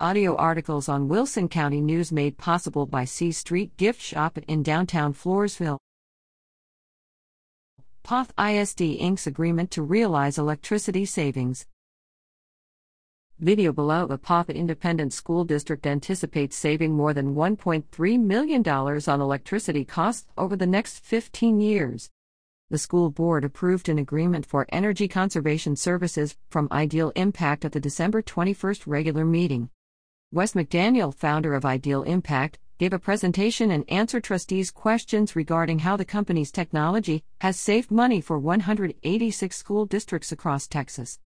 Audio articles on Wilson County News made possible by C Street Gift Shop in downtown Floresville. Poth ISD inks agreement to realize electricity savings. Video below The Poth Independent School District anticipates saving more than $1.3 million on electricity costs over the next 15 years. The school board approved an agreement for energy conservation services from Ideal Impact at the December 21st regular meeting. Wes McDaniel, founder of Ideal Impact, gave a presentation and answered trustees' questions regarding how the company's technology has saved money for 186 school districts across Texas.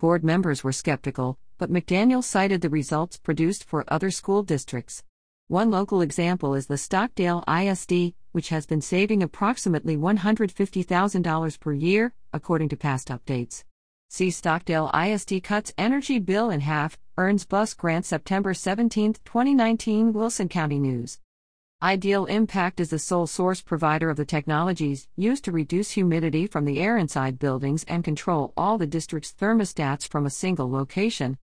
Board members were skeptical, but McDaniel cited the results produced for other school districts. One local example is the Stockdale ISD, which has been saving approximately $150,000 per year, according to past updates. See Stockdale ISD cuts energy bill in half, earns bus grant September 17, 2019 Wilson County News. Ideal Impact is the sole source provider of the technologies used to reduce humidity from the air inside buildings and control all the district's thermostats from a single location.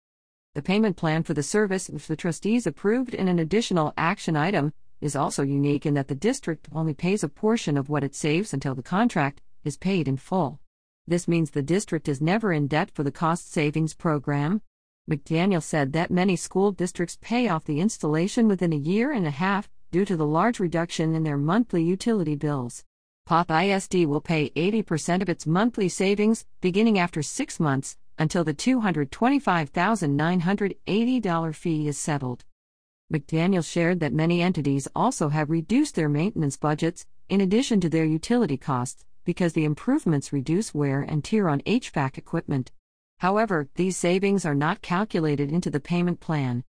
The payment plan for the service, which the trustees approved in an additional action item, is also unique in that the district only pays a portion of what it saves until the contract is paid in full. This means the district is never in debt for the cost savings program. McDaniel said that many school districts pay off the installation within a year and a half due to the large reduction in their monthly utility bills. Poth ISD will pay 80% of its monthly savings beginning after six months until the $225,980 fee is settled. McDaniel shared that many entities also have reduced their maintenance budgets, in addition to their utility costs, because the improvements reduce wear and tear on HVAC equipment. However, these savings are not calculated into the payment plan.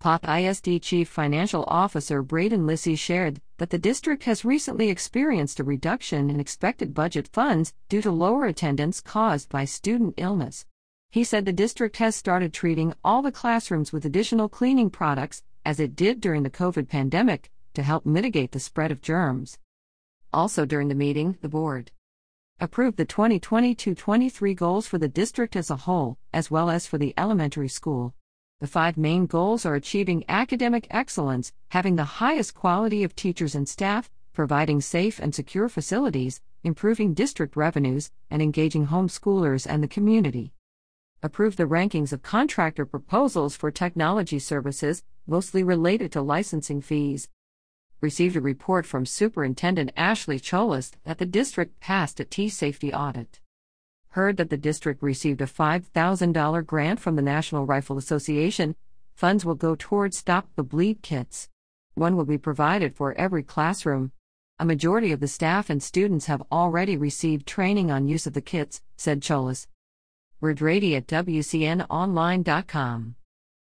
Poth ISD Chief Financial Officer Braden Lissy shared that the district has recently experienced a reduction in expected budget funds due to lower attendance caused by student illness. He said the district has started treating all the classrooms with additional cleaning products, as it did during the COVID pandemic, to help mitigate the spread of germs. Also during the meeting, the board approved the 2022 23 goals for the district as a whole, as well as for the elementary school. The five main goals are achieving academic excellence, having the highest quality of teachers and staff, providing safe and secure facilities, improving district revenues, and engaging homeschoolers and the community. Approve the rankings of contractor proposals for technology services, mostly related to licensing fees, received a report from Superintendent Ashley Cholas that the district passed a T safety audit. Heard that the district received a $5,000 grant from the National Rifle Association. Funds will go towards Stop the Bleed kits. One will be provided for every classroom. A majority of the staff and students have already received training on use of the kits, said Cholas. Word at WCNOnline.com.